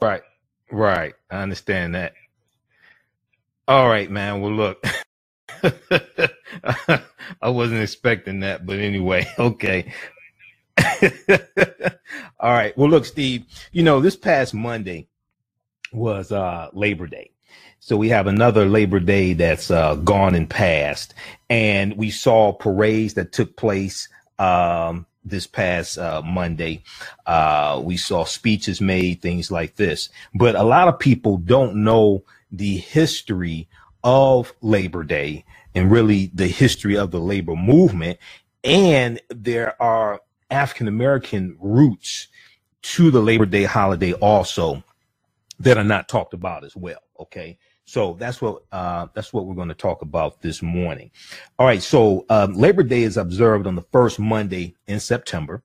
Right. Right. I understand that. All right, man. Well, look, I wasn't expecting that, but anyway, okay. All right. Well, look, Steve, you know, this past Monday was uh Labor Day. So we have another Labor Day that's uh, gone and passed, and we saw parades that took place um, this past uh, Monday. Uh, we saw speeches made, things like this. But a lot of people don't know the history of Labor Day and really the history of the labor movement. And there are African American roots to the Labor Day holiday also that are not talked about as well. Okay. So that's what uh, that's what we're going to talk about this morning. All right. So um, Labor Day is observed on the first Monday in September.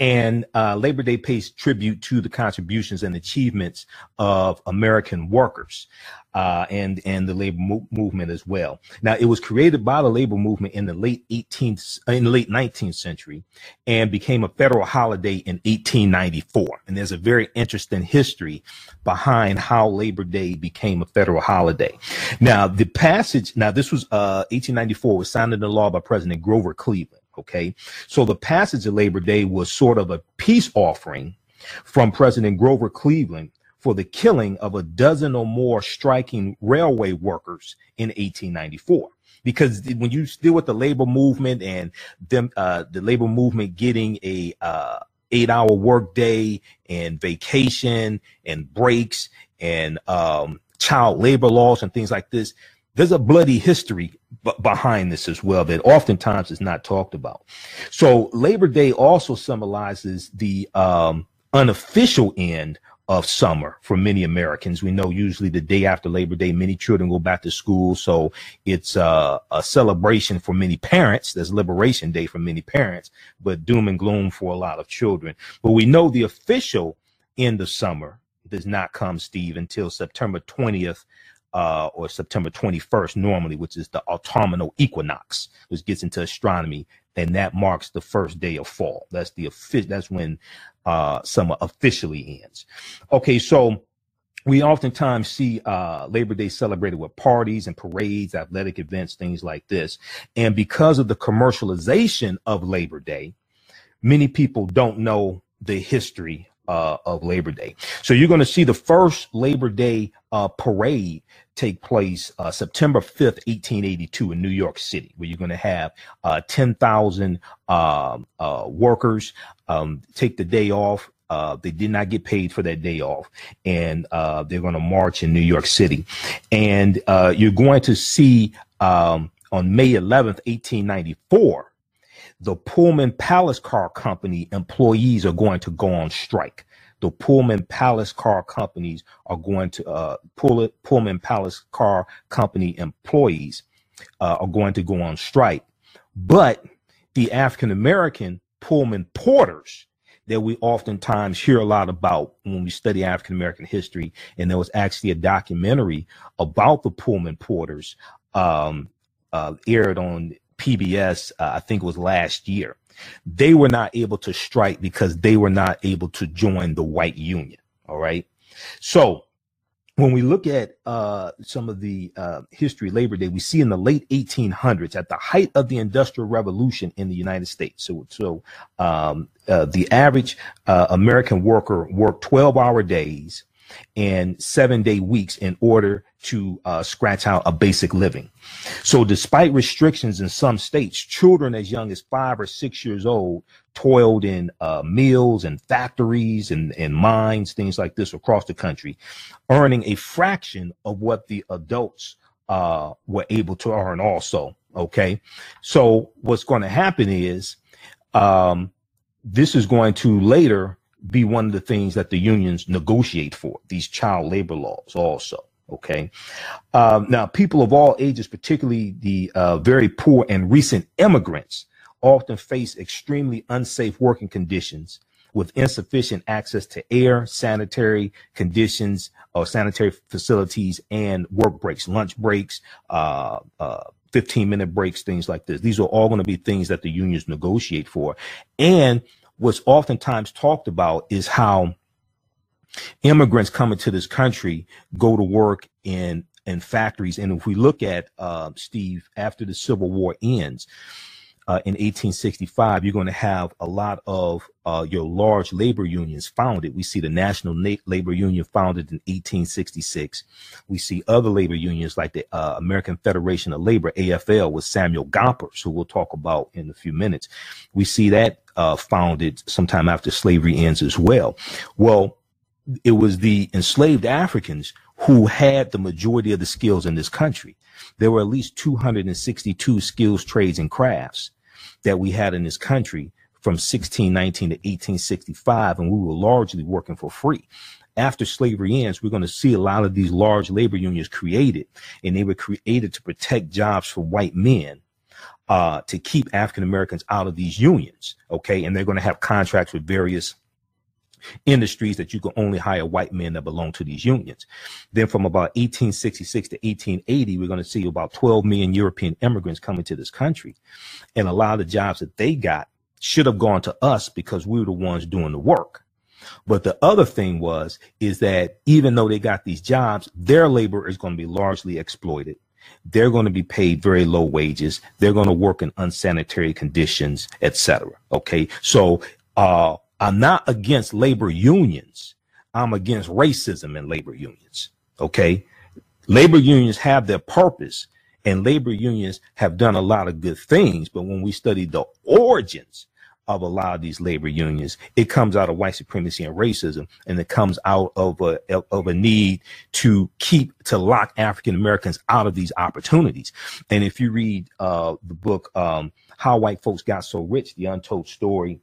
And uh, Labor Day pays tribute to the contributions and achievements of American workers uh, and and the labor mo- movement as well. Now, it was created by the labor movement in the late 18th, in the late 19th century, and became a federal holiday in 1894. And there's a very interesting history behind how Labor Day became a federal holiday. Now, the passage. Now, this was uh, 1894 was signed into law by President Grover Cleveland. Okay. So the passage of Labor Day was sort of a peace offering from President Grover Cleveland for the killing of a dozen or more striking railway workers in 1894 because when you deal with the labor movement and them uh, the labor movement getting a uh, eight hour work day and vacation and breaks and um, child labor laws and things like this there's a bloody history b- behind this as well that oftentimes is not talked about. So Labor Day also symbolizes the um, unofficial end of summer for many Americans. We know usually the day after Labor Day, many children go back to school. So it's uh, a celebration for many parents. There's Liberation Day for many parents, but doom and gloom for a lot of children. But we know the official end of summer does not come, Steve, until September 20th uh, or September 21st normally, which is the autumnal equinox, which gets into astronomy, and that marks the first day of fall. That's the official. That's when uh, summer officially ends. Okay, so we oftentimes see uh, Labor Day celebrated with parties and parades, athletic events, things like this. And because of the commercialization of Labor Day, many people don't know the history uh, of Labor Day. So you're going to see the first Labor Day uh, parade take place uh, September 5th, 1882 in New York City, where you're going to have uh, 10,000 um, uh, workers um, take the day off. Uh, they did not get paid for that day off, and uh, they're going to march in New York City. And uh, you're going to see um, on May 11th, 1894, the Pullman Palace Car Company employees are going to go on strike. The Pullman Palace Car companies are going to uh, Pull, Pullman Palace Car Company employees uh, are going to go on strike, but the African American Pullman porters that we oftentimes hear a lot about when we study African American history, and there was actually a documentary about the Pullman porters um, uh, aired on PBS, uh, I think it was last year. They were not able to strike because they were not able to join the white union. All right. So when we look at uh, some of the uh, history Labor Day, we see in the late 1800s, at the height of the Industrial Revolution in the United States. So, so um, uh, the average uh, American worker worked 12 hour days and seven day weeks in order to uh, scratch out a basic living. So, despite restrictions in some states, children as young as five or six years old toiled in uh, mills and factories and, and mines, things like this across the country, earning a fraction of what the adults uh, were able to earn, also. Okay. So, what's going to happen is um, this is going to later be one of the things that the unions negotiate for these child labor laws also okay? Um, now people of all ages particularly the uh, very poor and recent immigrants often face extremely unsafe working conditions with insufficient access to air sanitary conditions or sanitary facilities and work breaks lunch breaks uh, uh, 15 minute breaks things like this. These are all going to be things that the unions negotiate for. And what's oftentimes talked about is how Immigrants coming to this country go to work in in factories, and if we look at uh, Steve after the Civil War ends, uh, in 1865, you're going to have a lot of uh, your large labor unions founded. We see the National Na- Labor Union founded in 1866. We see other labor unions like the uh, American Federation of Labor, AFL, with Samuel Gompers, who we'll talk about in a few minutes. We see that uh, founded sometime after slavery ends as well. Well, it was the enslaved Africans who had the majority of the skills in this country. There were at least 262 skills, trades, and crafts that we had in this country from 1619 to 1865, and we were largely working for free. After slavery ends, we're going to see a lot of these large labor unions created, and they were created to protect jobs for white men. Uh, to keep African Americans out of these unions, okay, and they're going to have contracts with various industries that you can only hire white men that belong to these unions. Then from about 1866 to 1880, we're going to see about 12 million European immigrants coming to this country. And a lot of the jobs that they got should have gone to us because we were the ones doing the work. But the other thing was, is that even though they got these jobs, their labor is going to be largely exploited. They're going to be paid very low wages. They're going to work in unsanitary conditions, etc. Okay. So, uh, I'm not against labor unions. I'm against racism in labor unions. Okay. Labor unions have their purpose and labor unions have done a lot of good things. But when we study the origins of a lot of these labor unions, it comes out of white supremacy and racism, and it comes out of a of a need to keep to lock African Americans out of these opportunities. And if you read uh, the book um, "How White Folks Got So Rich: The Untold Story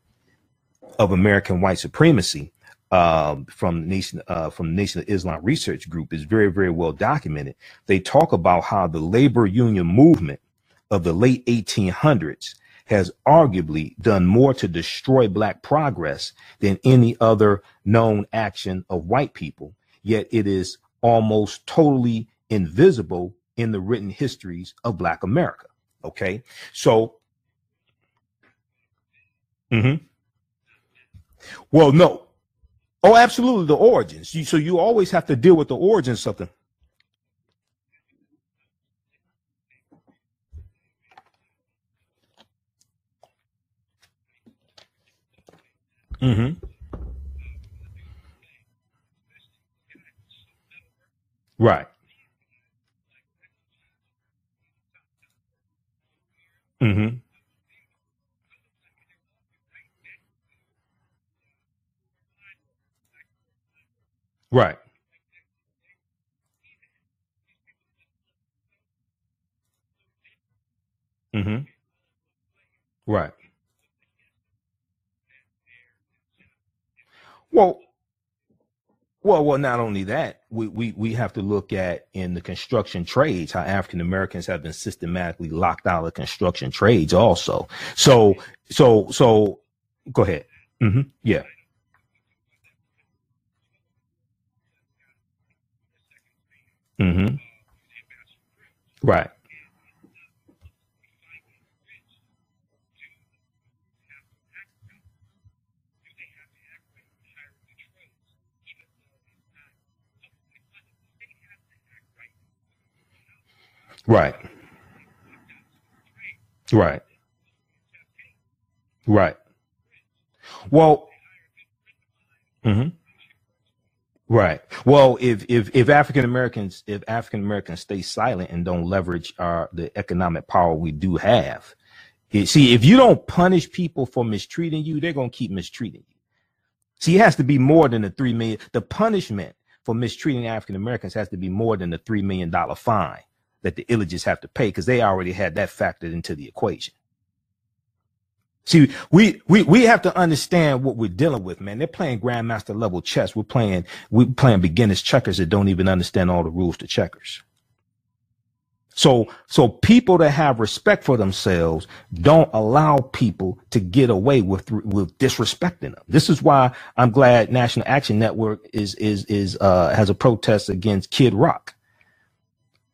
of American white supremacy um, from nation uh, from the Nation of Islam Research Group is very very well documented. They talk about how the labor union movement of the late 1800s has arguably done more to destroy black progress than any other known action of white people. Yet it is almost totally invisible in the written histories of black America. Okay, so. Mm-hmm. Well, no. Oh, absolutely. The origins. You, so you always have to deal with the origins of something. Mm-hmm. Right. Mm-hmm. Right. Mm-hmm. Right. Well, well, well, not only that, we, we, we have to look at in the construction trades how African Americans have been systematically locked out of construction trades also. So, so, so go ahead. hmm Yeah. hmm Right. Right. Right. Right. Well, mhm. Right. Well, if if if African Americans if African Americans stay silent and don't leverage our the economic power we do have, it, see if you don't punish people for mistreating you, they're gonna keep mistreating you. See, it has to be more than the three million. The punishment for mistreating African Americans has to be more than the three million dollar fine that the Ilitches have to pay because they already had that factored into the equation. See, we, we, we have to understand what we're dealing with, man. They're playing grandmaster level chess. We're playing, we're playing beginners checkers that don't even understand all the rules to checkers. So, so people that have respect for themselves don't allow people to get away with, with disrespecting them. This is why I'm glad National Action Network is, is, is, uh, has a protest against Kid Rock.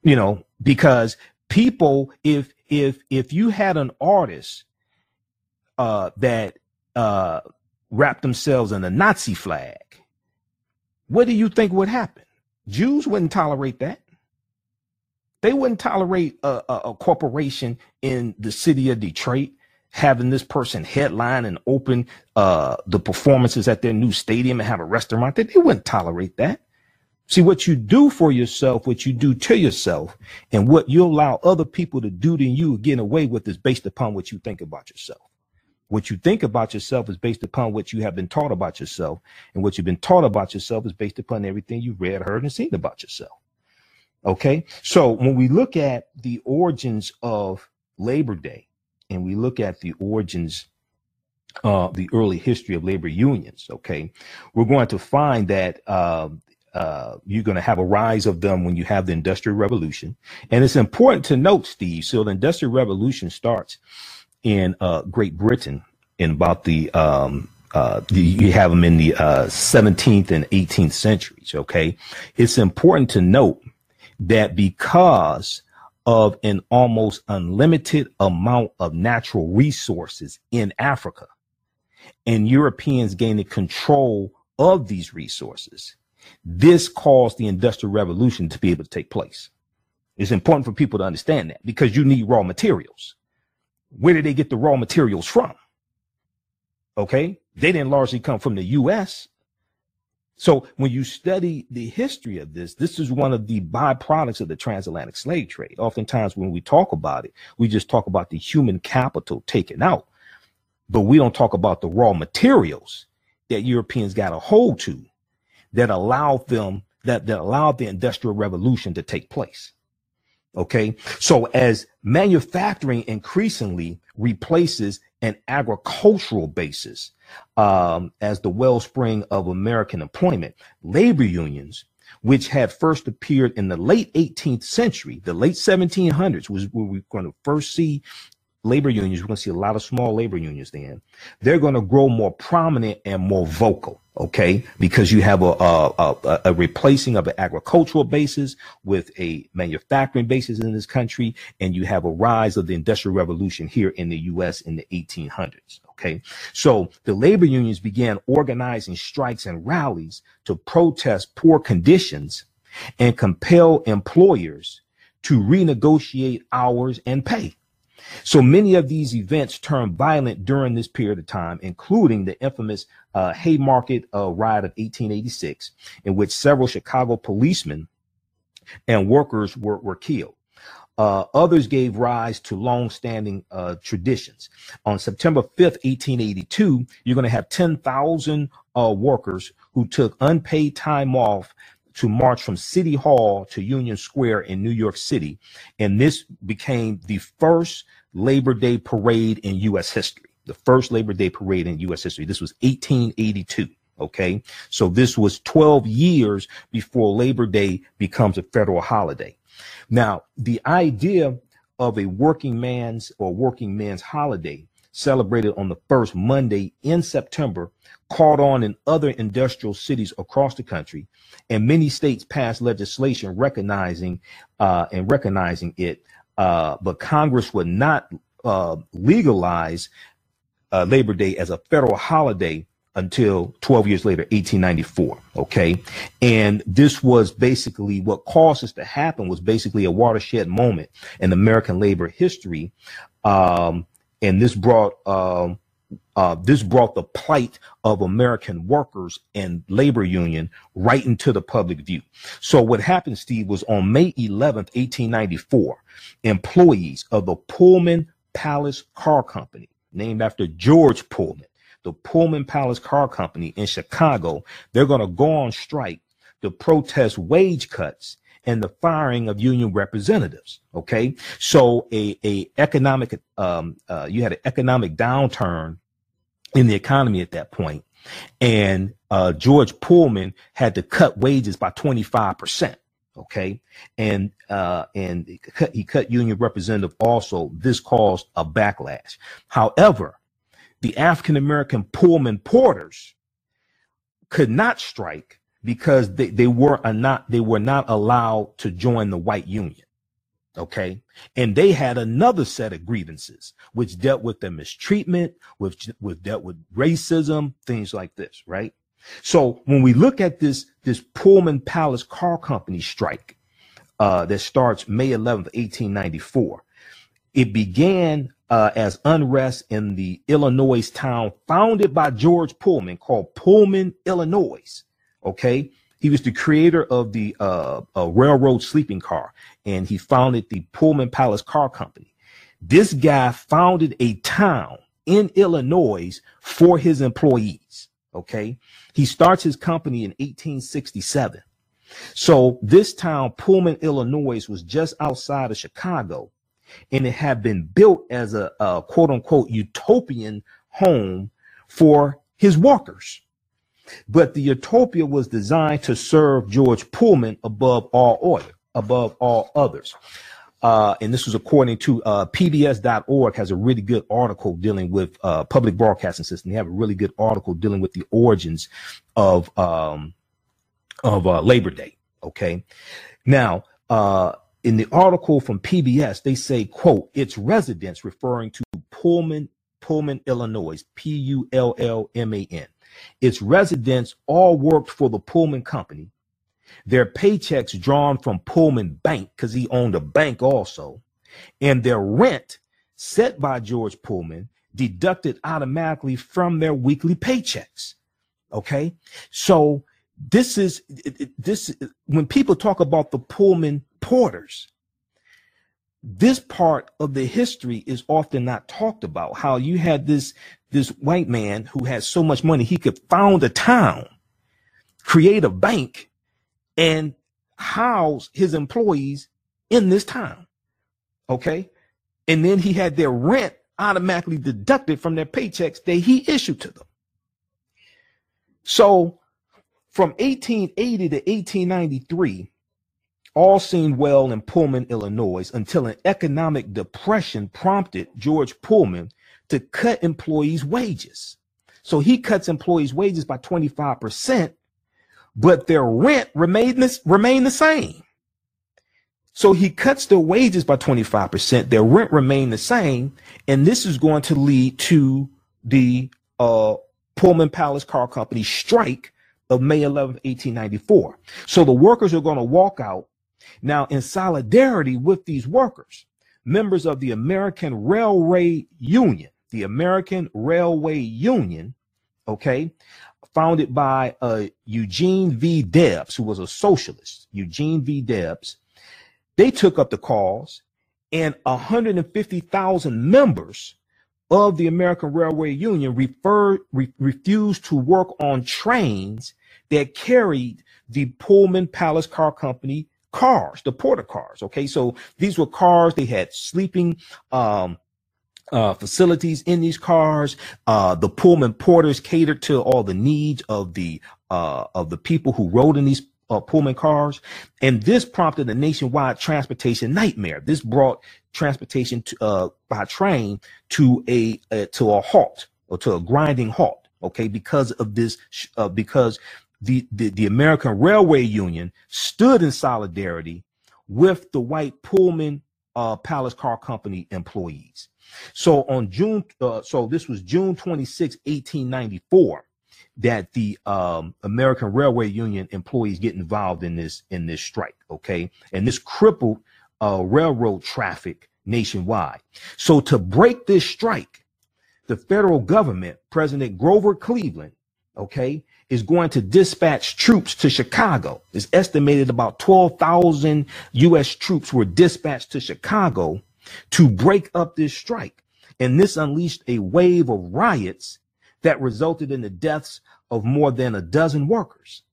You know, because people, if, if, if you had an artist uh, that uh, wrapped themselves in a Nazi flag, what do you think would happen? Jews wouldn't tolerate that. They wouldn't tolerate a, a, a corporation in the city of Detroit having this person headline and open uh, the performances at their new stadium and have a restaurant. They, they wouldn't tolerate that. See, what you do for yourself, what you do to yourself, and what you allow other people to do to you, getting away with is based upon what you think about yourself. What you think about yourself is based upon what you have been taught about yourself. And what you've been taught about yourself is based upon everything you've read, heard, and seen about yourself. Okay. So when we look at the origins of Labor Day and we look at the origins uh, the early history of labor unions. Okay, we're going to find that uh, uh, you're going to have a rise of them when you have the Industrial Revolution. And it's important to note, Steve, so the Industrial Revolution starts in uh, Great Britain in about the, um, uh, you have them in the 17th uh, and 18th centuries. Okay. It's important to note that because of an almost unlimited amount of natural resources in Africa and Europeans gaining control of these resources, this caused the Industrial Revolution to be able to take place. It's important for people to understand that because you need raw materials. Where did they get the raw materials from? Okay. They didn't largely come from the U.S. So when you study the history of this, this is one of the byproducts of the transatlantic slave trade. Oftentimes when we talk about it, we just talk about the human capital taken out, but we don't talk about the raw materials that Europeans got a hold to that allowed them that, that allowed the industrial revolution to take place. Okay. So as manufacturing increasingly replaces an agricultural basis um, as the wellspring of American employment, labor unions, which had first appeared in the late 18th century, the late 1700s was where we're going to first see labor unions. We're going to see a lot of small labor unions then. They're going to grow more prominent and more vocal. Okay. Because you have a, a, a, a, replacing of an agricultural basis with a manufacturing basis in this country. And you have a rise of the industrial revolution here in the U.S. in the 1800s. Okay. So the labor unions began organizing strikes and rallies to protest poor conditions and compel employers to renegotiate hours and pay. So many of these events turned violent during this period of time, including the infamous uh, Haymarket uh, riot of 1886, in which several Chicago policemen and workers were, were killed. Uh, others gave rise to long-standing uh, traditions. On September 5th, 1882, you're going to have 10,000 uh, workers who took unpaid time off to march from City Hall to Union Square in New York City. And this became the first Labor Day parade in U.S. history. The first Labor Day parade in U.S. history. This was 1882. Okay. So this was 12 years before Labor Day becomes a federal holiday. Now, the idea of a working man's or working men's holiday celebrated on the first Monday in September caught on in other industrial cities across the country, and many states passed legislation recognizing uh, and recognizing it. Uh, but Congress would not uh, legalize uh, Labor Day as a federal holiday until 12 years later, 1894. Okay. And this was basically what caused this to happen was basically a watershed moment in American labor history. Um, and this brought, um, uh, this brought the plight of American workers and labor union right into the public view. So what happened, Steve, was on May 11th, 1894, employees of the Pullman Palace Car Company, named after George Pullman, the Pullman Palace Car Company in Chicago, they're going to go on strike to protest wage cuts and the firing of union representatives. Okay, so a a economic um, uh, you had an economic downturn in the economy at that point, and uh, George Pullman had to cut wages by twenty five percent. Okay, and uh, and he cut, he cut union representative also. This caused a backlash. However, the African American Pullman porters could not strike because they, they were not they were not allowed to join the white union. Okay. And they had another set of grievances, which dealt with the mistreatment, which, which dealt with racism, things like this, right? So when we look at this, this Pullman Palace Car Company strike uh, that starts May 11th, 1894, it began uh, as unrest in the Illinois town founded by George Pullman called Pullman, Illinois. Okay. He was the creator of the uh, railroad sleeping car and he founded the Pullman Palace Car Company. This guy founded a town in Illinois for his employees. Okay. He starts his company in 1867. So this town, Pullman, Illinois, was just outside of Chicago and it had been built as a, a quote unquote utopian home for his workers. But the utopia was designed to serve George Pullman above all order, above all others. Uh, and this was according to uh, PBS.org has a really good article dealing with uh, public broadcasting system. They have a really good article dealing with the origins of um, of uh, Labor Day. Okay, now uh, in the article from PBS, they say, "quote Its residents, referring to Pullman, Pullman, Illinois, P U L L M A N. Its residents all worked for the Pullman Company." their paychecks drawn from Pullman Bank because he owned a bank also, and their rent set by George Pullman deducted automatically from their weekly paychecks. Okay, so this is this when people talk about the Pullman porters. This part of the history is often not talked about. How you had this this white man who had so much money he could found a town, create a bank, and house his employees in this town. Okay. And then he had their rent automatically deducted from their paychecks that he issued to them. So from 1880 to 1893, all seemed well in Pullman, Illinois, until an economic depression prompted George Pullman to cut employees' wages. So he cuts employees' wages by 25% but their rent remained this remained the same. So he cuts their wages by 25%, their rent remained the same, and this is going to lead to the uh, Pullman Palace Car Company strike of May 11, 1894. So the workers are going to walk out. Now, in solidarity with these workers, members of the American Railway Union, the American Railway Union, okay, founded by uh, Eugene V. Debs, who was a socialist. Eugene V. Debs. They took up the cause, and 150,000 members of the American Railway Union referred, re- refused to work on trains that carried the Pullman Palace Car Company cars, the porter cars. Okay, so these were cars. They had sleeping um, uh, facilities in these cars. Uh, the Pullman porters catered to all the needs of the uh, of the people who rode in these uh, Pullman cars, and this prompted a nationwide transportation nightmare. This brought transportation to, uh, by train to a to a halt or to a grinding halt. Okay, because of this, uh, because the, the the American Railway Union stood in solidarity with the white Pullman uh, Palace Car Company employees. So on June, uh, so this was June 26, 1894, that the um, American Railway Union employees get involved in this in this strike. Okay, and this crippled uh, railroad traffic nationwide. So to break this strike, the federal government, President Grover Cleveland, okay, is going to dispatch troops to Chicago. It's estimated about 12,000 U.S. troops were dispatched to Chicago to break up this strike. And this unleashed a wave of riots that resulted in the deaths of more than a dozen workers.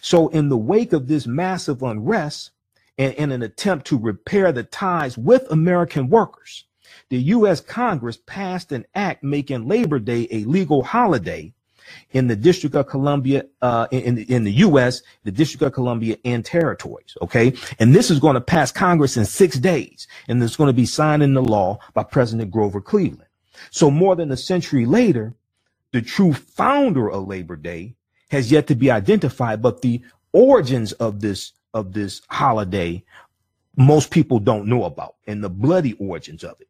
So, in the wake of this massive unrest and in an attempt to repair the ties with American workers, the U.S. Congress passed an act making Labor Day a legal holiday in the District of Columbia, uh, in, in the U.S., the District of Columbia and territories. Okay. And this is going to pass Congress in six days and it's going to be signed into law by President Grover Cleveland. So more than a century later, the true founder of Labor Day has yet to be identified, but the origins of this, of this holiday, most people don't know about and the bloody origins of it.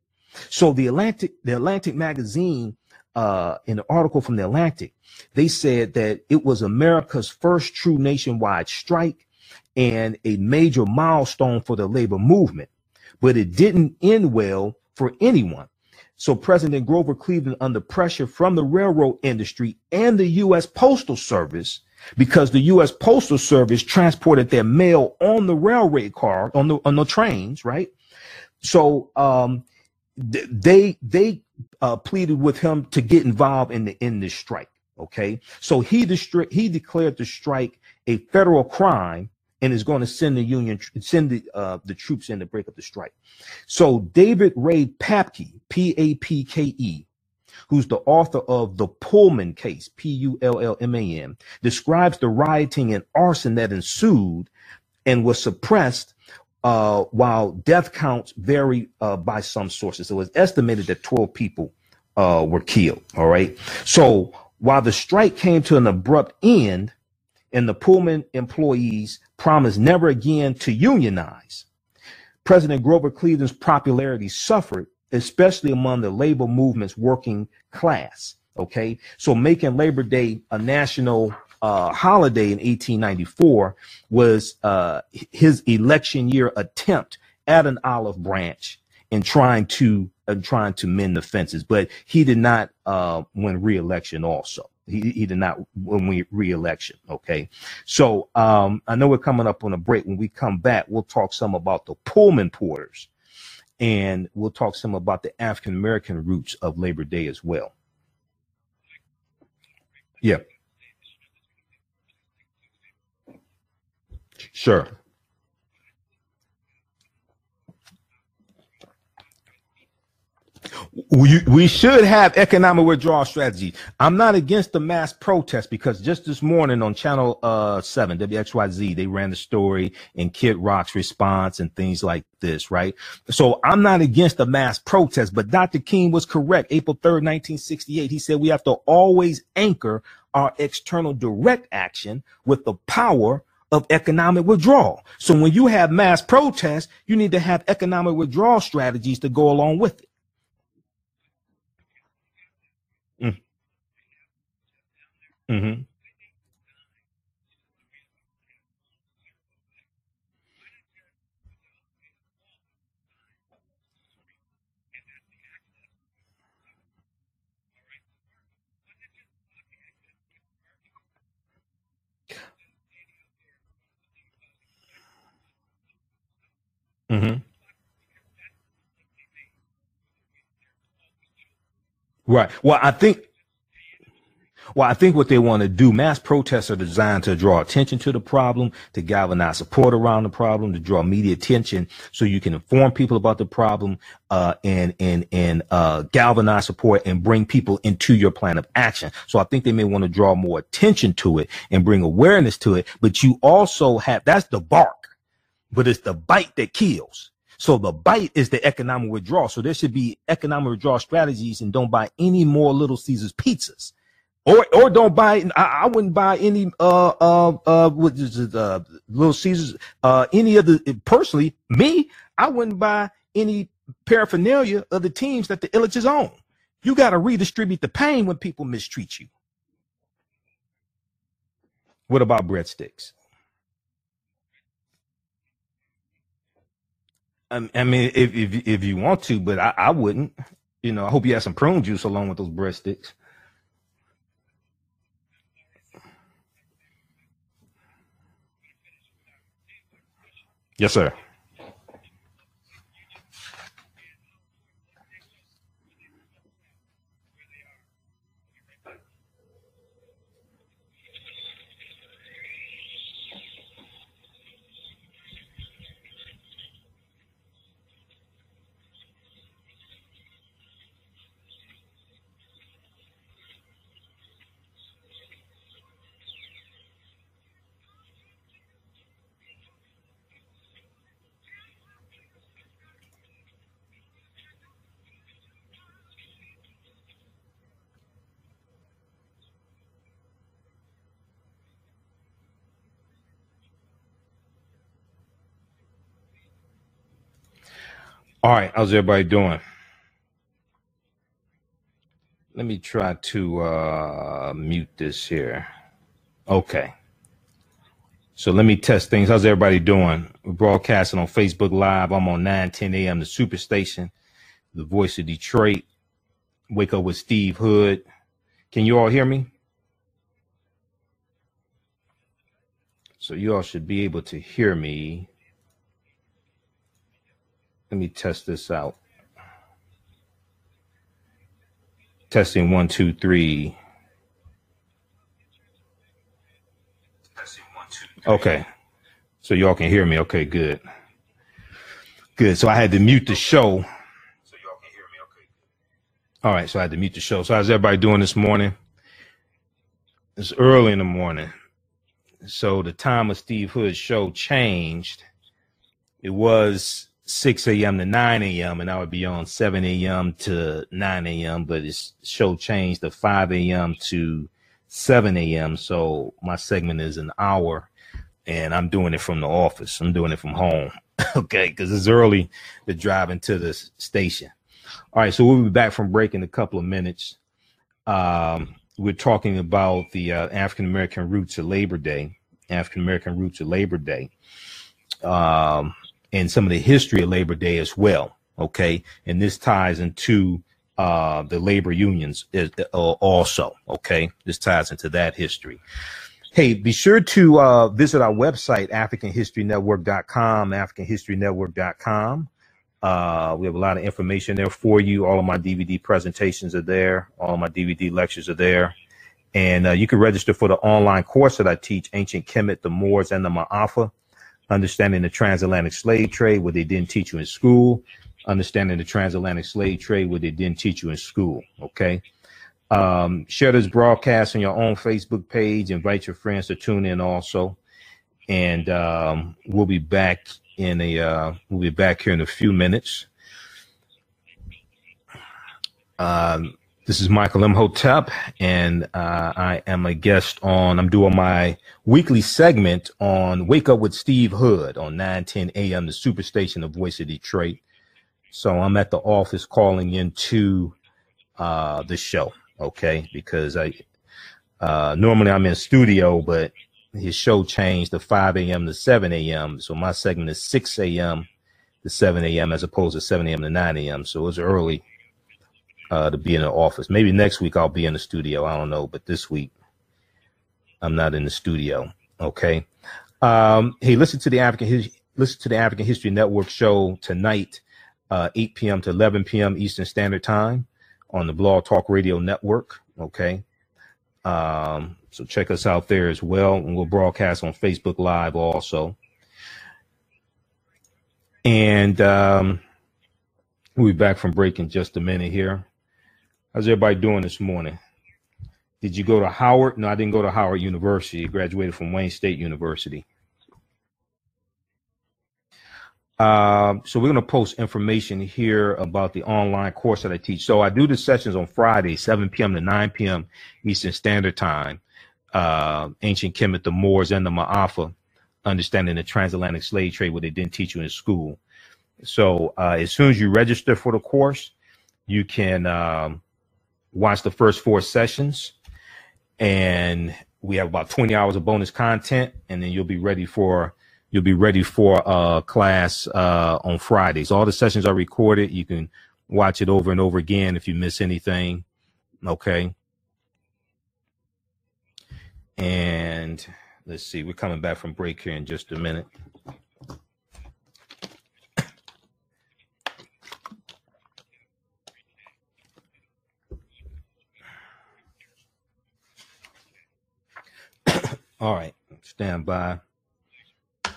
So the Atlantic, the Atlantic magazine uh, in an article from the Atlantic, they said that it was America's first true nationwide strike and a major milestone for the labor movement, but it didn't end well for anyone. So President Grover Cleveland, under pressure from the railroad industry and the U.S. Postal Service, because the U.S. Postal Service transported their mail on the railway car, on the on the trains, right? So um, they they uh, pleaded with him to get involved in the in this strike. Okay, so he distri- he declared the strike a federal crime and is going to send the union send the uh, the troops in to break up the strike. So David Ray Papke, P A P K E, who's the author of the Pullman case, P U L L M A N, describes the rioting and arson that ensued and was suppressed uh, while death counts vary uh, by some sources. It was estimated that 12 people uh, were killed. All right. So while the strike came to an abrupt end and the Pullman employees promised never again to unionize, President Grover Cleveland's popularity suffered, especially among the labor movement's working class. Okay. So making Labor Day a national uh, holiday in 1894 was uh, his election year attempt at an olive branch in trying to trying to mend the fences, but he did not uh, win re-election. Also, he, he did not win re-election. Okay, so um, I know we're coming up on a break. When we come back, we'll talk some about the Pullman porters, and we'll talk some about the African American roots of Labor Day as well. Yeah. Sure. We, we should have economic withdrawal strategy. I'm not against the mass protest because just this morning on channel uh, 7, WXYZ, they ran the story and Kid Rock's response and things like this, right? So I'm not against the mass protest, but Dr. King was correct. April 3rd, 1968, he said we have to always anchor our external direct action with the power of economic withdrawal. So when you have mass protests, you need to have economic withdrawal strategies to go along with it. Mm. Mm-hmm. Mm-hmm. Right. Well, I think well, I think what they want to do, mass protests are designed to draw attention to the problem, to galvanize support around the problem, to draw media attention so you can inform people about the problem, uh, and, and, and, uh, galvanize support and bring people into your plan of action. So I think they may want to draw more attention to it and bring awareness to it. But you also have, that's the bark, but it's the bite that kills. So the bite is the economic withdrawal. So there should be economic withdrawal strategies and don't buy any more Little Caesars pizzas or or don't buy. I, I wouldn't buy any uh uh uh what is it, uh Little Caesars uh any of the personally me I wouldn't buy any paraphernalia of the teams that the Ilitches own. You got to redistribute the pain when people mistreat you. What about breadsticks? I, mean, if, if if you want to, but I, I wouldn't. You know, I hope you have some prune juice along with those breadsticks. Yes, sir. All right, how's everybody doing? Let me try to uh, mute this here. Okay. So let me test things. How's everybody doing? We're broadcasting on Facebook Live. I'm on 9 10 a.m. The Superstation, the voice of Detroit. Wake up with Steve Hood. Can you all hear me? So you all should be able to hear me. Let me test this out. Testing one, two, three. Okay. So y'all can hear me. Okay, good. Good. So I had to mute the show. So y'all can hear me. Okay. All right. So I had to mute the show. So how's everybody doing this morning? It's early in the morning. So the time of Steve Hood's show changed. It was 6 a.m. to 9 a.m. and I would be on 7 a.m. to 9 a.m. But his show changed to 5 a.m. to 7 a.m. So my segment is an hour and I'm doing it from the office. I'm doing it from home. okay. Cause it's early to drive into the station. All right. So we'll be back from break in a couple of minutes. Um, we're talking about the uh, African American roots of Labor Day, African American roots of Labor Day, um, and some of the history of Labor Day as well. Okay, and this ties into uh, the labor unions is, uh, also. Okay, this ties into that history. Hey, be sure to uh, visit our website, AfricanHistoryNetwork.com, AfricanHistoryNetwork.com. Uh, we have a lot of information there for you. All of my DVD presentations are there. All my DVD lectures are there. And uh, you can register for the online course that I teach, Ancient Kemet, the Moors, and the Ma'afa, understanding the transatlantic slave trade, what they didn't teach you in school, understanding the transatlantic slave trade, what they didn't teach you in school. Okay. Um, share this broadcast on your own Facebook page. Invite your friends to tune in also. And um, we'll be back in a uh, we'll be back here in a few minutes. Um, this is Michael Imhotep, and uh, I am a guest on. I'm doing my weekly segment on Wake Up with Steve Hood on 9:10 a.m. the Superstation of Voice of Detroit. So I'm at the office calling into uh, the show, okay? Because I uh, normally I'm in studio, but his show changed to 5 a.m. to 7 a.m. So my segment is 6 a.m. to 7 a.m. as opposed to 7 a.m. to 9 a.m. So it's early uh, to be in the office. Maybe next week I'll be in the studio. I don't know, but this week I'm not in the studio. Okay. Um, hey, listen to the African listen to the African History Network show tonight, uh, 8 p.m. to 11 p.m. Eastern Standard Time on the Blog Talk Radio Network. Okay. Um, so check us out there as well. And we'll broadcast on Facebook Live also. And um, we'll be back from break in just a minute here. How's everybody doing this morning? Did you go to Howard? No, I didn't go to Howard University. I graduated from Wayne State University. Um, so we're going to post information here about the online course that I teach. So I do the sessions on Friday, 7 p.m. to 9 p.m. Eastern Standard Time. Uh, ancient Kemet, the Moors, and the Ma'afa, understanding the transatlantic slave trade, what they didn't teach you in school. So uh, as soon as you register for the course, you can um, watch the first four sessions, and we have about 20 hours of bonus content, and then you'll be ready for you'll be ready for a class uh, on Fridays. All the sessions are recorded. You can watch it over and over again if you miss anything. Okay. And let's see, we're coming back from break here in just a minute. All right, stand by.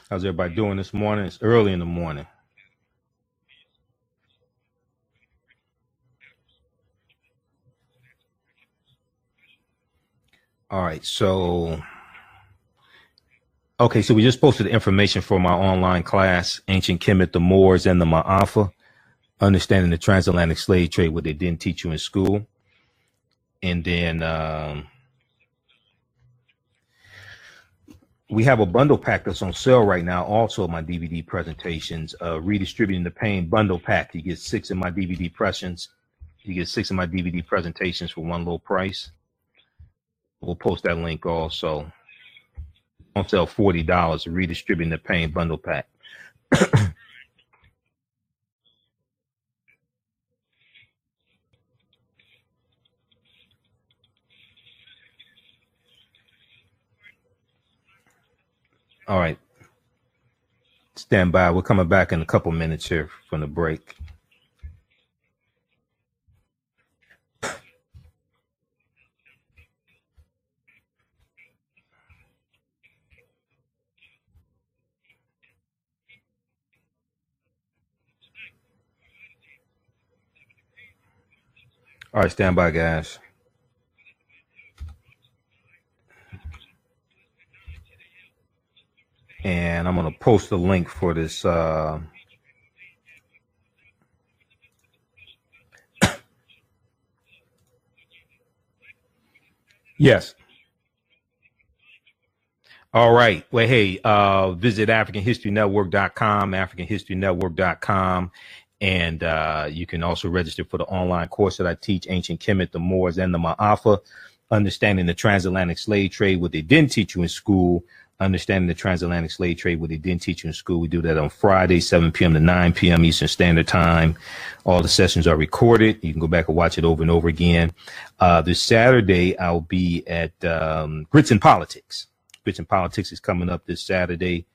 How's everybody doing this morning? It's early in the morning. All right, so okay, so we just posted the information for my online class, Ancient Kemet, the Moors, and the Ma'afa, understanding the transatlantic slave trade, what they didn't teach you in school, and then um, we have a bundle pack that's on sale right now. Also, my DVD presentations, uh, redistributing the pain bundle pack. You get six of my DVD presentations, You get six of my DVD presentations for one low price. We'll post that link also. On sale forty dollars, redistributing the pain bundle pack. All right. Stand by. We're coming back in a couple minutes here from the break. All right, stand by, guys. And I'm going to post the link for this. Uh, yes. All right. Well, hey, uh, visit AfricanHistoryNetwork.com, AfricanHistoryNetwork.com, and uh, you can also register for the online course that I teach, Ancient Kemet, the Moors, and the Ma'afa, understanding the transatlantic slave trade, what they didn't teach you in school, understanding the transatlantic slave trade, what they didn't teach you in school. We do that on Friday, 7 p.m. to 9 p.m. Eastern Standard Time. All the sessions are recorded. You can go back and watch it over and over again. Uh, this Saturday, I'll be at um, Grits and Politics. Grits and Politics is coming up this Saturday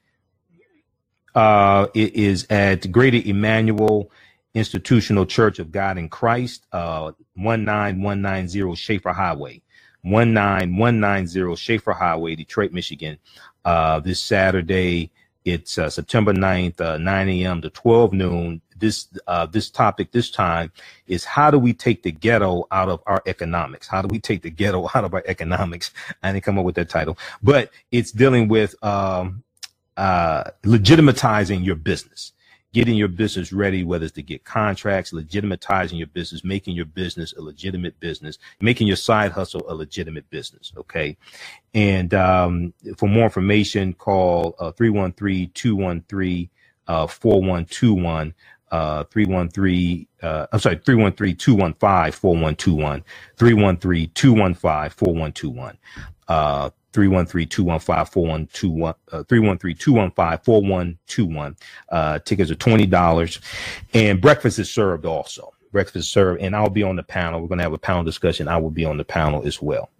uh, it is at Greater Emmanuel Institutional Church of God in Christ, uh, 19190 Schaefer Highway, 19190 Schaefer Highway, Detroit, Michigan. Uh, this Saturday, it's uh, September 9th, uh, 9 a.m. to 12 noon. This uh, this topic this time is how do we take the ghetto out of our economics? How do we take the ghetto out of our economics? I didn't come up with that title, but it's dealing with um, uh, legitimatizing your business, getting your business ready, whether it's to get contracts, legitimatizing your business, making your business a legitimate business, making your side hustle a legitimate business. Okay. And um, for more information, call uh, 313 213 uh, 4121. Uh, 313, uh, I'm sorry, 313 215 4121. 313 215 4121. Uh, 313-215-4121, uh, 313-215-4121. Uh, tickets are $20 and breakfast is served also. Breakfast is served and I'll be on the panel. We're going to have a panel discussion. I will be on the panel as well.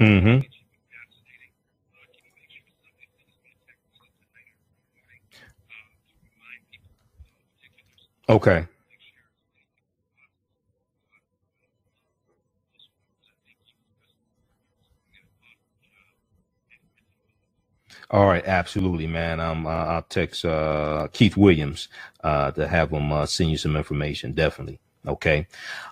Mm-hmm. Okay. All right, absolutely, man. Um, I'll text uh, Keith Williams uh, to have him uh, send you some information. Definitely. Okay.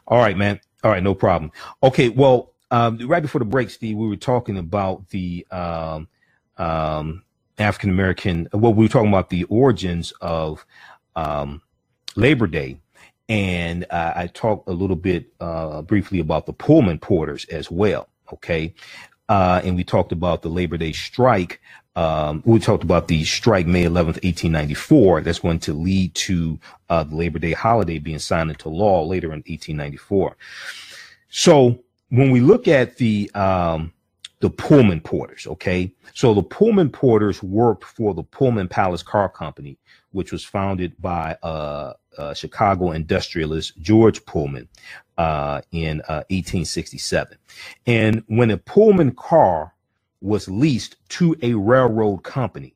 All right, man. All right, no problem. Okay, well, um, right before the break, Steve, we were talking about the um, um, African American. Well, we were talking about the origins of um, Labor Day, and uh, I talked a little bit uh, briefly about the Pullman porters as well. Okay, uh, and we talked about the Labor Day strike um, we talked about the strike May 11th, 1894. That's going to lead to uh, the Labor Day holiday being signed into law later in 1894. So when we look at the um, the Pullman Porters, okay, so the Pullman Porters worked for the Pullman Palace Car Company, which was founded by uh, uh, Chicago industrialist George Pullman uh, in 1867. Uh, and when a Pullman car was leased to a railroad company.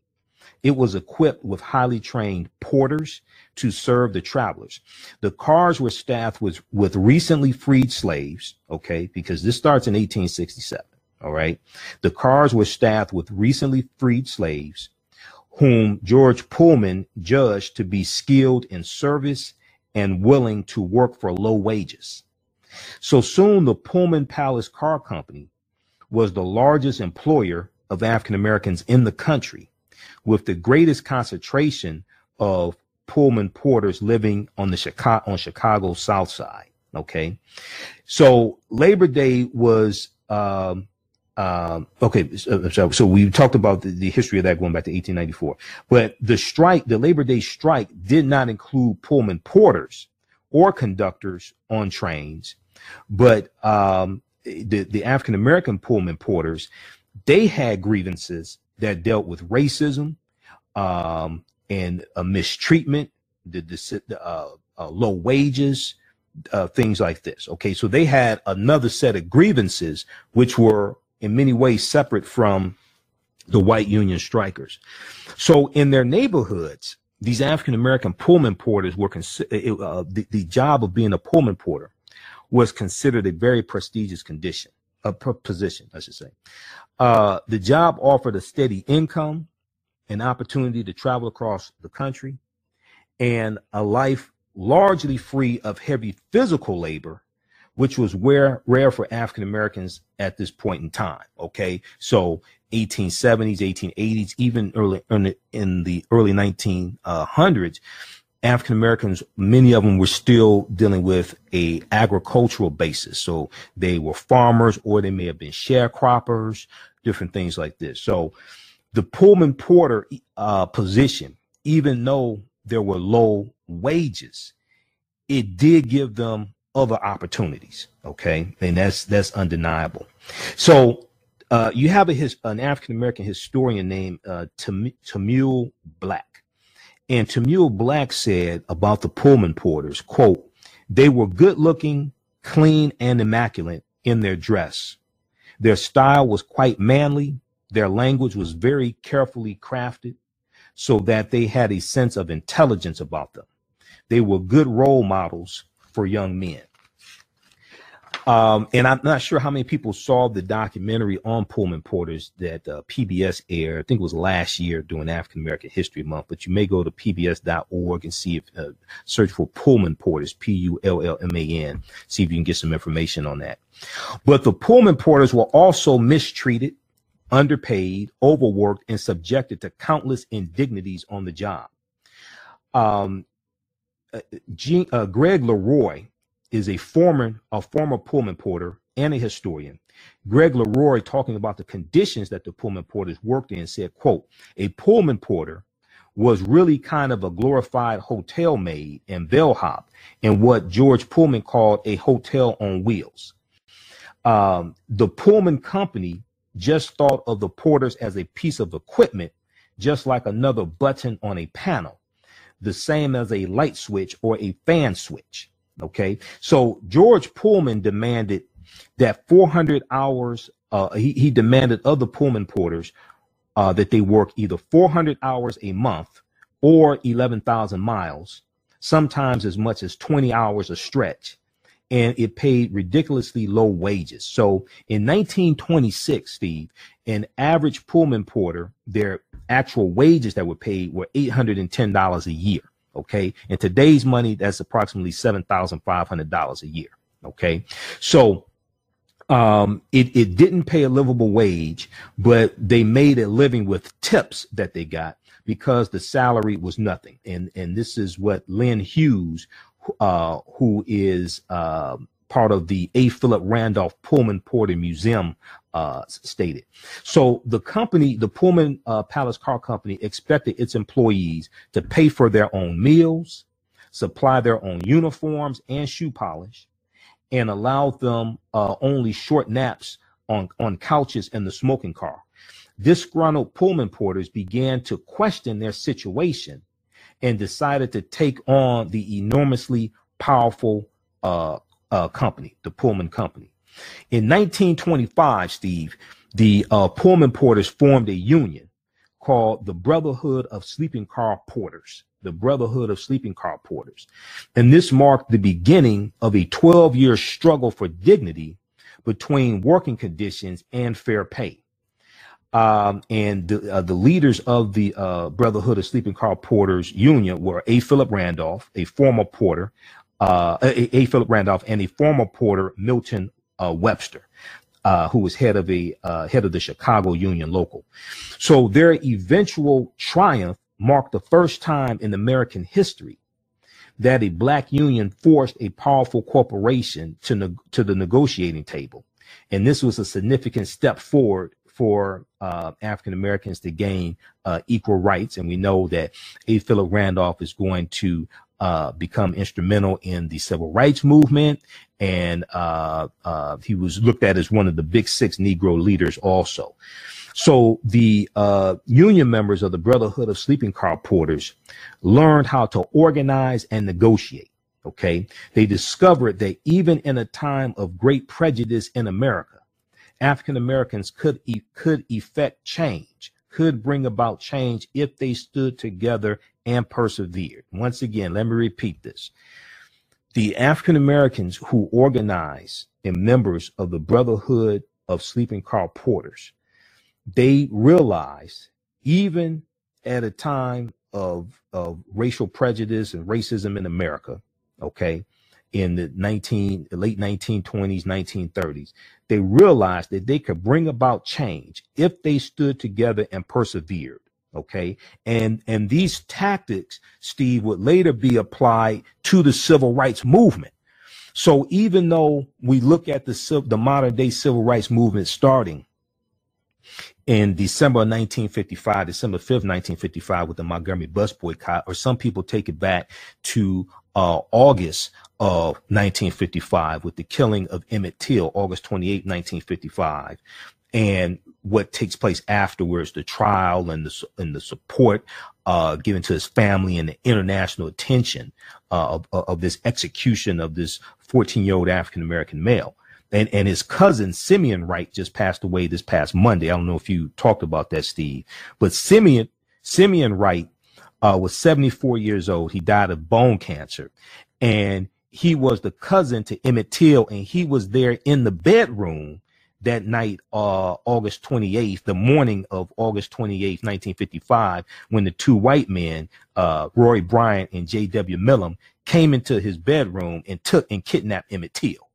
It was equipped with highly trained porters to serve the travelers. The cars were staffed with, with recently freed slaves, okay, because this starts in 1867, all right. The cars were staffed with recently freed slaves whom George Pullman judged to be skilled in service and willing to work for low wages. So soon the Pullman Palace Car Company was the largest employer of African Americans in the country, with the greatest concentration of Pullman porters living on the Chicago on Chicago's South Side. Okay, so Labor Day was um, um, okay, so, so, we talked about the, the, history of that going back to 1894. But the strike, the Labor Day strike, did not include Pullman porters or conductors on trains, but um, the, the African American Pullman porters, they had grievances that dealt with racism um, and mistreatment, the, the uh, uh, low wages, uh, things like this. Okay, so they had another set of grievances, which were in many ways separate from the white Union strikers. So in their neighborhoods, these African American Pullman porters were considered uh, the, the job of being a Pullman porter was considered a very prestigious condition, a position, I should say. Uh, the job offered a steady income, an opportunity to travel across the country, and a life largely free of heavy physical labor which was rare, rare for African Americans at this point in time. Okay. So 1870s, 1880s, even early in the early 1900s, African Americans, many of them were still dealing with a agricultural basis. So they were farmers or they may have been sharecroppers, different things like this. So the Pullman Porter uh, position, even though there were low wages, it did give them other opportunities. Okay, and that's that's undeniable. So uh, you have a his, an African American historian named uh, Timuel Black, and Timuel Black said about the Pullman porters, "quote They were good looking, clean, and immaculate in their dress. Their style was quite manly. Their language was very carefully crafted, so that they had a sense of intelligence about them. They were good role models for young men. Um, and I'm not sure how many people saw the documentary on Pullman Porters that uh, PBS aired. I think it was last year during African American History Month. But you may go to pbs.org and see if uh, search for Pullman Porters, P U L L M A N, see if you can get some information on that. But the Pullman Porters were also mistreated, underpaid, overworked, and subjected to countless indignities on the job. Um, uh, G, uh, Greg Leroy is a former a former Pullman porter and a historian. Greg Leroy, talking about the conditions that the Pullman porters worked in, said, "quote A Pullman porter was really kind of a glorified hotel maid and bellhop in what George Pullman called a hotel on wheels. Um, the Pullman company just thought of the porters as a piece of equipment, just like another button on a panel, the same as a light switch or a fan switch. Okay. So George Pullman demanded that 400 hours, uh, he, he demanded of the Pullman porters uh, that they work either 400 hours a month or 11,000 miles, sometimes as much as 20 hours a stretch. And it paid ridiculously low wages. So in 1926, Steve, an average Pullman porter, their actual wages that were paid were $810 a year. Okay. In today's money, that's approximately $7,500 a year. Okay. So, um, it, it didn't pay a livable wage, but they made a living with tips that they got because the salary was nothing. And, and this is what Lyn Hughes, uh, who is, uh, part of the A. Philip Randolph Pullman Porter Museum uh, stated. So the company, the Pullman uh, Palace Car Company, expected its employees to pay for their own meals, supply their own uniforms and shoe polish, and allow them uh, only short naps on, on couches in the smoking car. Disgruntled Pullman porters began to question their situation and decided to take on the enormously powerful uh, uh, company, the Pullman Company. In 1925, Steve, the uh, Pullman Porters formed a union called the Brotherhood of Sleeping Car Porters. The Brotherhood of Sleeping Car Porters. And this marked the beginning of a 12 year struggle for dignity between working conditions and fair pay. Um, and the, uh, the leaders of the uh, Brotherhood of Sleeping Car Porters Union were A. Philip Randolph, a former porter, uh, a, a, Philip Randolph, and a former porter, Milton uh, Webster, uh, who was head of a uh, head of the Chicago Union Local. So their eventual triumph marked the first time in American history that a black union forced a powerful corporation to ne- to the negotiating table. And this was a significant step forward for uh, African Americans to gain uh, equal rights. And we know that A. Philip Randolph is going to uh, become instrumental in the civil rights movement. And uh, uh, he was looked at as one of the big six Negro leaders also. So the uh, union members of the Brotherhood of Sleeping Car Porters learned how to organize and negotiate. Okay. They discovered that even in a time of great prejudice in America, African Americans could, e- could effect change, could bring about change if they stood together and persevered. Once again, let me repeat this. The African Americans who organized and members of the Brotherhood of Sleeping Car Porters, they realized even at a time of, of racial prejudice and racism in America, okay, in the 19 late 1920s 1930s they realized that they could bring about change if they stood together and persevered okay? And and these tactics steve would later be applied to the civil rights movement. So even though we look at the the modern day civil rights movement starting in December 1955, December 5th, 1955, with the Montgomery bus boycott, or some people take it back to uh, August of 1955 with the killing of Emmett Till, August 28, 1955, and what takes place afterwards, the trial and the and the support uh, given to his family and the international attention uh, of, of this execution of this 14 year old African American male. And, and his cousin Simeon Wright just passed away this past Monday. I don't know if you talked about that, Steve, but Simeon Simeon Wright uh, was 74 years old. He died of bone cancer, and he was the cousin to Emmett Till, and he was there in the bedroom that night, uh, August 28th, the morning of August 28th, 1955, when the two white men, uh, Roy Bryant and J.W. Milam, came into his bedroom and took and kidnapped Emmett Till.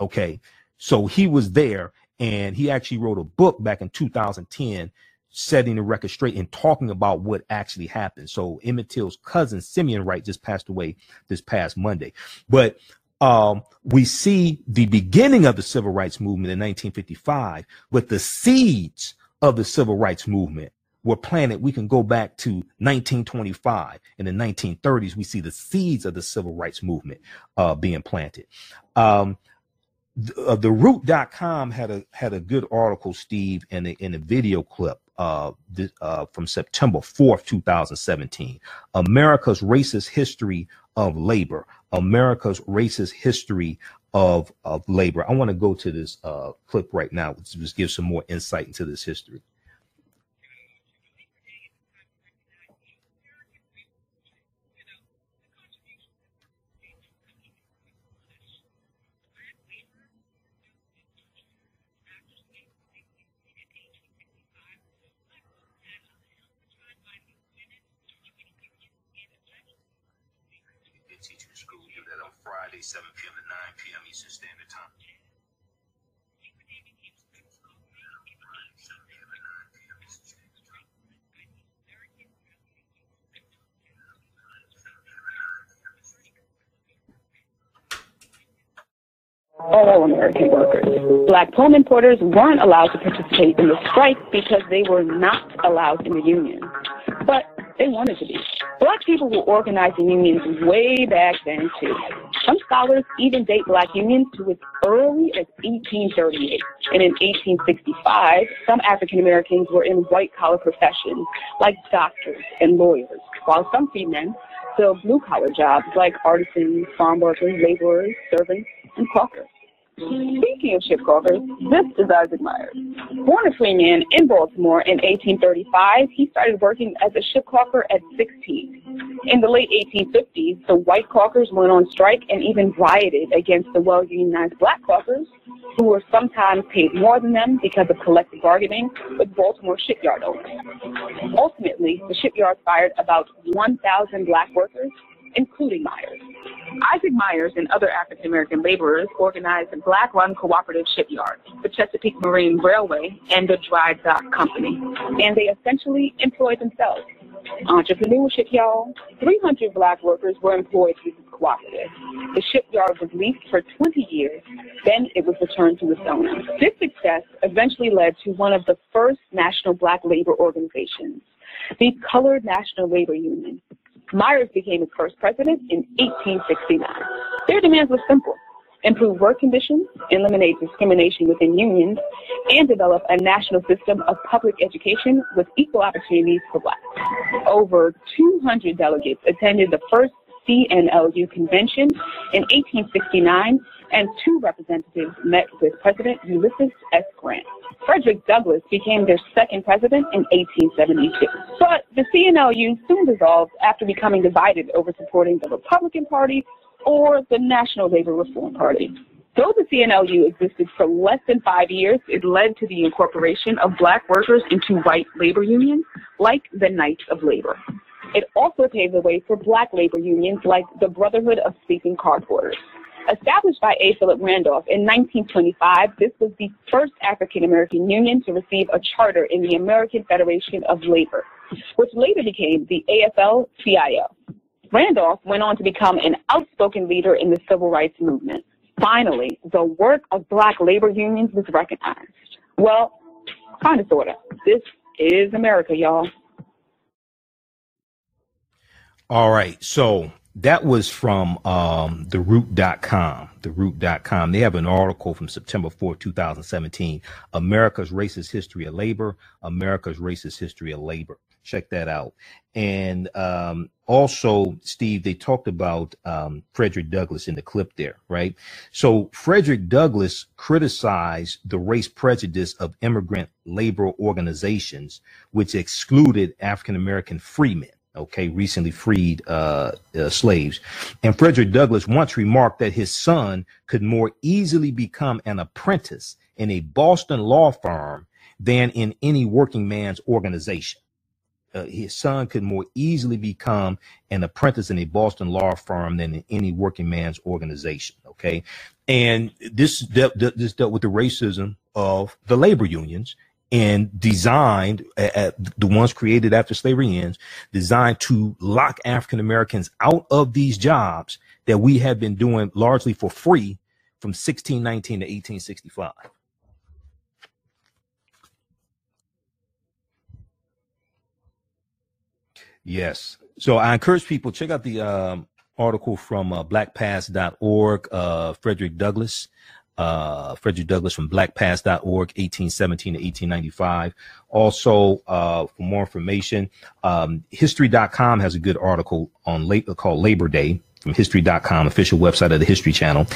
Okay. So he was there and he actually wrote a book back in 2010 setting the record straight and talking about what actually happened. So Emmett Till's cousin Simeon Wright just passed away this past Monday. But um, we see the beginning of the civil rights movement in 1955, but the seeds of the civil rights movement were planted. We can go back to 1925. In the 1930s, we see the seeds of the civil rights movement uh, being planted. Um, the, uh, the root.com had a had a good article, Steve, in a, in a video clip uh, this, uh, from September 4th, 2017. America's racist history of labor. America's racist history of, of labor. I want to go to this uh, clip right now, to just give some more insight into this history. 7 p.m. to 9 p.m. Eastern Standard Time. all American workers. Black Pullman porters weren't allowed to participate in the strike because they were not allowed in the union. But they wanted to be. Black people were organizing unions way back then, too. Some scholars even date black unions to as early as 1838. And in 1865, some African Americans were in white collar professions like doctors and lawyers, while some free men filled blue collar jobs like artisans, farm workers, laborers, servants, and hawkers. Speaking of ship caulkers, this is Isaac Myers. Born a free man in Baltimore in 1835, he started working as a ship caulker at 16. In the late 1850s, the white caulkers went on strike and even rioted against the well-unionized black caulkers, who were sometimes paid more than them because of collective bargaining with Baltimore shipyard owners. Ultimately, the shipyard fired about 1,000 black workers, including Myers. Isaac Myers and other African American laborers organized a black run cooperative shipyard, the Chesapeake Marine Railway, and the Dry Dock Company. And they essentially employed themselves. Entrepreneurship, y'all. 300 black workers were employed through this Cooperative. The shipyard was leased for 20 years, then it was returned to its owner. This success eventually led to one of the first national black labor organizations, the Colored National Labor Union. Myers became its first president in 1869. Their demands were simple improve work conditions, eliminate discrimination within unions, and develop a national system of public education with equal opportunities for blacks. Over 200 delegates attended the first CNLU convention in 1869, and two representatives met with President Ulysses S. Grant. Frederick Douglass became their second president in 1872. But the CNLU soon dissolved after becoming divided over supporting the Republican Party or the National Labor Reform Party. Though the CNLU existed for less than five years, it led to the incorporation of black workers into white labor unions like the Knights of Labor. It also paved the way for black labor unions like the Brotherhood of Sleeping Car Porters. Established by A. Philip Randolph in 1925, this was the first African American union to receive a charter in the American Federation of Labor, which later became the AFL CIO. Randolph went on to become an outspoken leader in the civil rights movement. Finally, the work of black labor unions was recognized. Well, kind of, sort of. This is America, y'all. All right. So that was from um, theroot.com. Theroot.com. They have an article from September 4, 2017. America's Racist History of Labor. America's Racist History of Labor. Check that out. And um, also, Steve, they talked about um, Frederick Douglass in the clip there, right? So Frederick Douglass criticized the race prejudice of immigrant labor organizations, which excluded African American freemen okay, recently freed uh, uh, slaves. And Frederick Douglass once remarked that his son could more easily become an apprentice in a Boston law firm than in any working man's organization uh, his son could more easily become an apprentice in a Boston law firm than in any working man's organization. Okay, and this dealt, this dealt with the racism of the labor unions and designed the ones created after slavery ends, designed to lock African Americans out of these jobs that we have been doing largely for free from 1619 to 1865. Yes. So I encourage people check out the um, article from uh, blackpast.org, uh, Frederick Douglass. Uh, Frederick Douglass from blackpast.org, 1817 to 1895. Also, uh, for more information, um, history.com has a good article on late, called Labor Day from history.com, official website of the History Channel.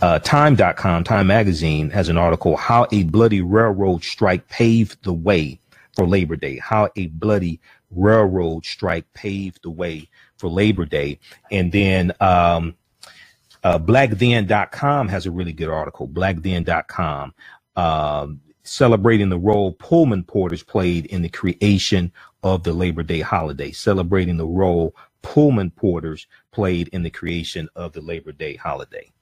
Uh, time.com, Time Magazine has an article, How a Bloody Railroad Strike Paved the Way for Labor Day, How a Bloody railroad strike paved the way for Labor Day. And then um, uh, blackthen.com has a really good article, blackthen.com, uh, celebrating the role Pullman porters played in the creation of the Labor Day holiday, celebrating the role Pullman porters played in the creation of the Labor Day holiday.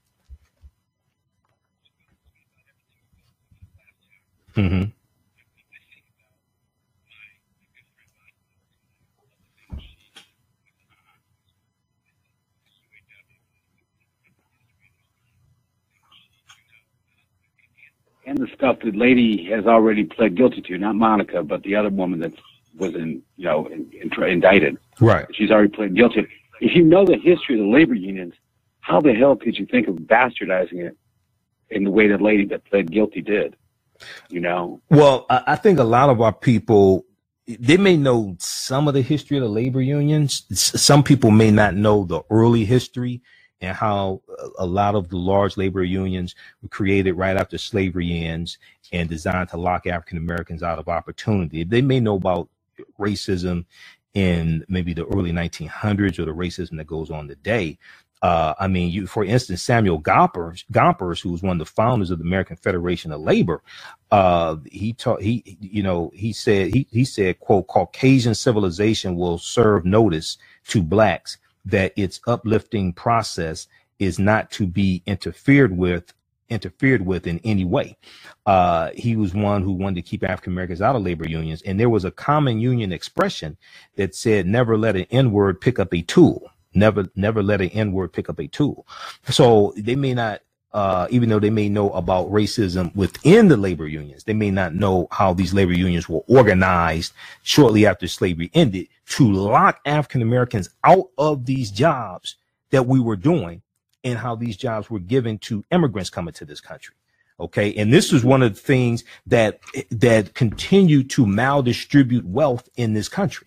Mm-hmm. And the stuff that lady has already pled guilty to, not Monica, but the other woman that was in, you know, in, in, indicted. Right. She's already pled guilty. If you know the history of the labor unions, how the hell could you think of bastardizing it in the way that lady that pled guilty did? You know? Well, I think a lot of our people, they may know some of the history of the labor unions. Some people may not know the early history and how a lot of the large labor unions were created right after slavery ends and designed to lock African Americans out of opportunity. They may know about racism in maybe the early 1900s or the racism that goes on today. Uh, I mean, you, for instance, Samuel Gompers, Gompers, who was one of the founders of the American Federation of Labor, uh, he taught, he, you know, he said, he, he said, quote, Caucasian civilization will serve notice to blacks that its uplifting process is not to be interfered with interfered with in any way. Uh, he was one who wanted to keep African Americans out of labor unions. And there was a common union expression that said, never let an N word pick up a tool. never never let an N word pick up a tool. So they may not uh, even though they may know about racism within the labor unions, they may not know how these labor unions were organized shortly after slavery ended to lock African Americans out of these jobs that we were doing and how these jobs were given to immigrants coming to this country. Okay. And this is one of the things that, that continue to maldistribute wealth in this country.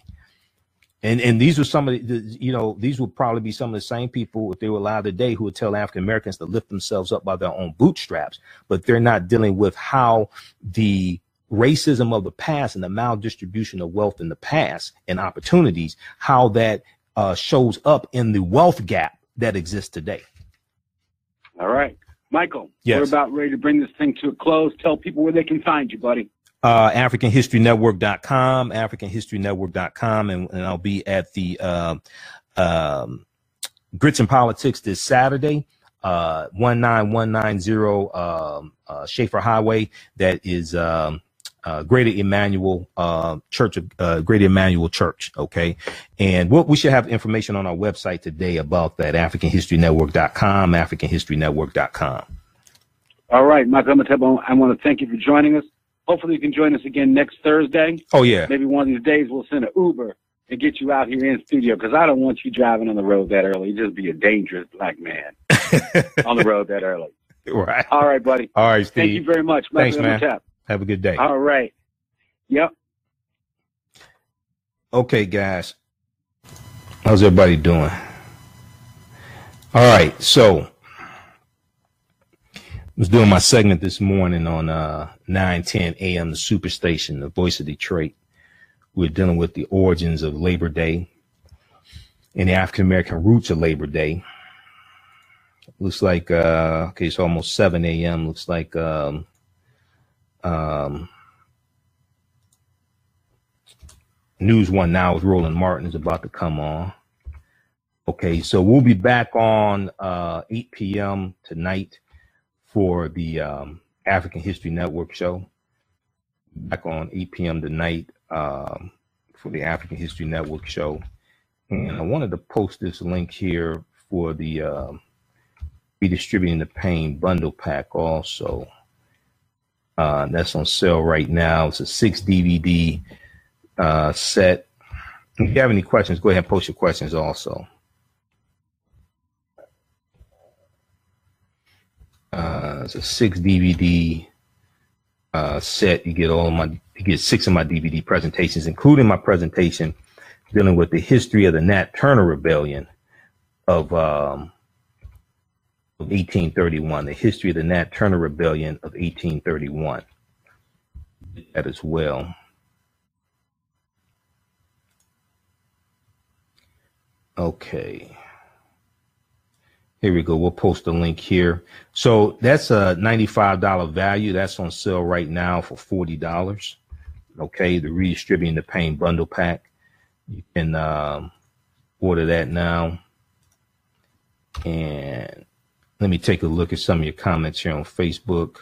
And and these were some of the, you know, these would probably be some of the same people if they were alive today who would tell African Americans to lift themselves up by their own bootstraps, but they're not dealing with how the racism of the past and the maldistribution of wealth in the past and opportunities, how that uh, shows up in the wealth gap that exists today. All right. Michael, yes. we're about ready to bring this thing to a close. Tell people where they can find you, buddy uh, AfricanHistoryNetwork.com, AfricanHistoryNetwork.com, and, and I'll be at the uh, um, Grits and Politics this Saturday, uh, 19190 um, uh, Schaefer Highway. That is um, uh, Greater Emmanuel uh, Church of uh, Greater Emmanuel Church. Okay, and we'll, we should have information on our website today about that. AfricanHistoryNetwork.com, AfricanHistoryNetwork.com. All right, Michael Imhotep, I want to thank you for joining us. Hopefully you can join us again next Thursday. Oh yeah. Maybe one of these days we'll send an Uber and get you out here in studio because I don't want you driving on the road that early. Just be a dangerous black man on the road that early. Right. All right, buddy. All right, Steve. Thank you very much. Thanks, man. Have a good day. All right. Yep. Okay, guys. How's everybody doing? All right, so was doing my segment this morning on uh 9 10 a.m. the superstation, the voice of Detroit. We're dealing with the origins of Labor Day and the African American roots of Labor Day. Looks like uh okay, it's almost 7 a.m. Looks like um um News One Now with Roland Martin is about to come on. Okay, so we'll be back on uh 8 p.m. tonight for the um, African History Network show back on 8 p.m. tonight um, for the African History Network show. And I wanted to post this link here for the uh, redistributing the pain bundle pack also. Uh, that's on sale right now. It's a six DVD uh, set. If you have any questions, go ahead and post your questions also. Uh, it's a six DVD uh, set. You get all my, you get six of my DVD presentations, including my presentation dealing with the history of the Nat Turner Rebellion of, um, of 1831, the history of the Nat Turner Rebellion of 1831. That as well. Okay. Here we go. We'll post a link here. So that's a $95 value. That's on sale right now for $40. Okay. The redistributing the pain bundle pack. You can um, order that now. And let me take a look at some of your comments here on Facebook.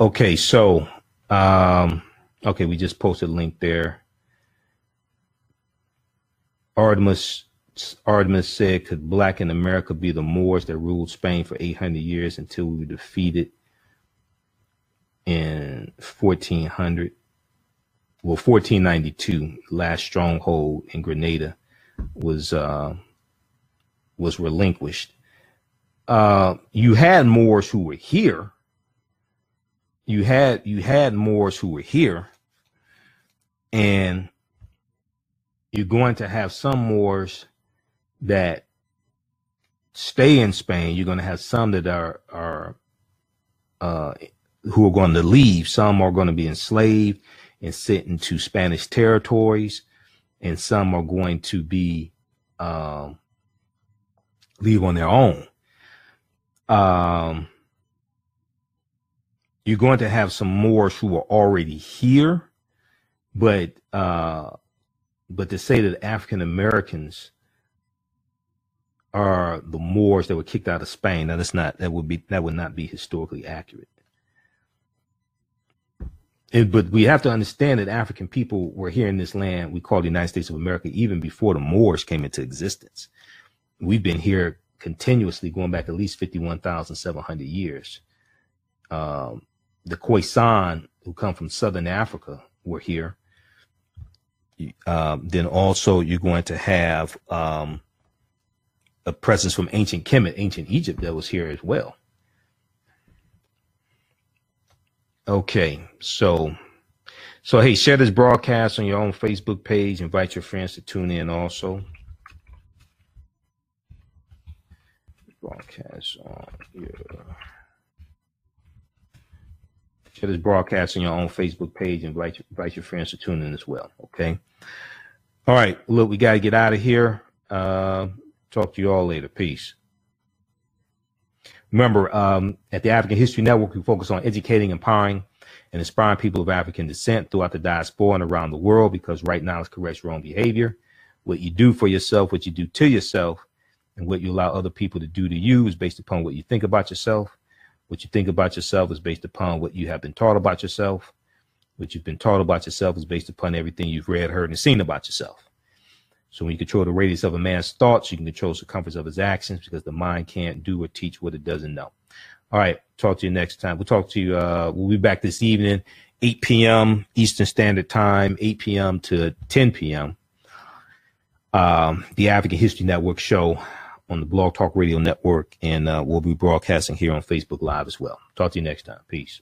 Okay. So, um, okay. We just posted a link there. Artemis Artemis said, could black in America be the Moors that ruled Spain for 800 years until we were defeated in 1400? Well, 1492, last stronghold in Granada was uh, was relinquished. Uh, you had Moors who were here. You had you had Moors who were here, and you're going to have some Moors that stay in Spain, you're going to have some that are are uh, who are going to leave. Some are going to be enslaved and sent into Spanish territories, and some are going to be um, leave on their own. Um, you're going to have some Moors who are already here, but uh, but to say that African Americans are the Moors that were kicked out of Spain. Now that's not that would be that would not be historically accurate. and, but we have to understand that African people were here in this land we call the United States of America even before the Moors came into existence. We've been here continuously going back at least 51,700 years. Um, the Khoisan, who come from southern Africa, were here. Um, then also you're going to have um, a presence from ancient Kemet, ancient Egypt, that was here as well. Okay, so so hey, share this broadcast on your own Facebook page. Invite your friends to tune in also. Broadcast on your share this broadcast on your own Facebook page. Invite invite your friends to tune in as well. Okay. All right. Look, we got to get out of here. Uh, talk to you all later. Peace. Remember, um, at the African History Network, we focus on educating, empowering, and inspiring people of African descent throughout the diaspora and around the world because right now it's your own behavior. What you do for yourself, what you do to yourself, and what you allow other people to do to you is based upon what you think about yourself. What you think about yourself is based upon what you have been taught about yourself. What you've been taught about yourself is based upon everything you've read, heard, and seen about yourself. So when you control the radius of a man's thoughts, you can control the circumference of his actions because the mind can't do or teach what it doesn't know. All right. Talk to you next time. We'll talk to you. Uh, we'll be back this evening, 8 p.m. Eastern Standard Time, 8 p.m. to 10 p.m. Um, the African History Network show on the Blog Talk Radio Network, and uh, we'll be broadcasting here on Facebook Live as well. Talk to you next time. Peace.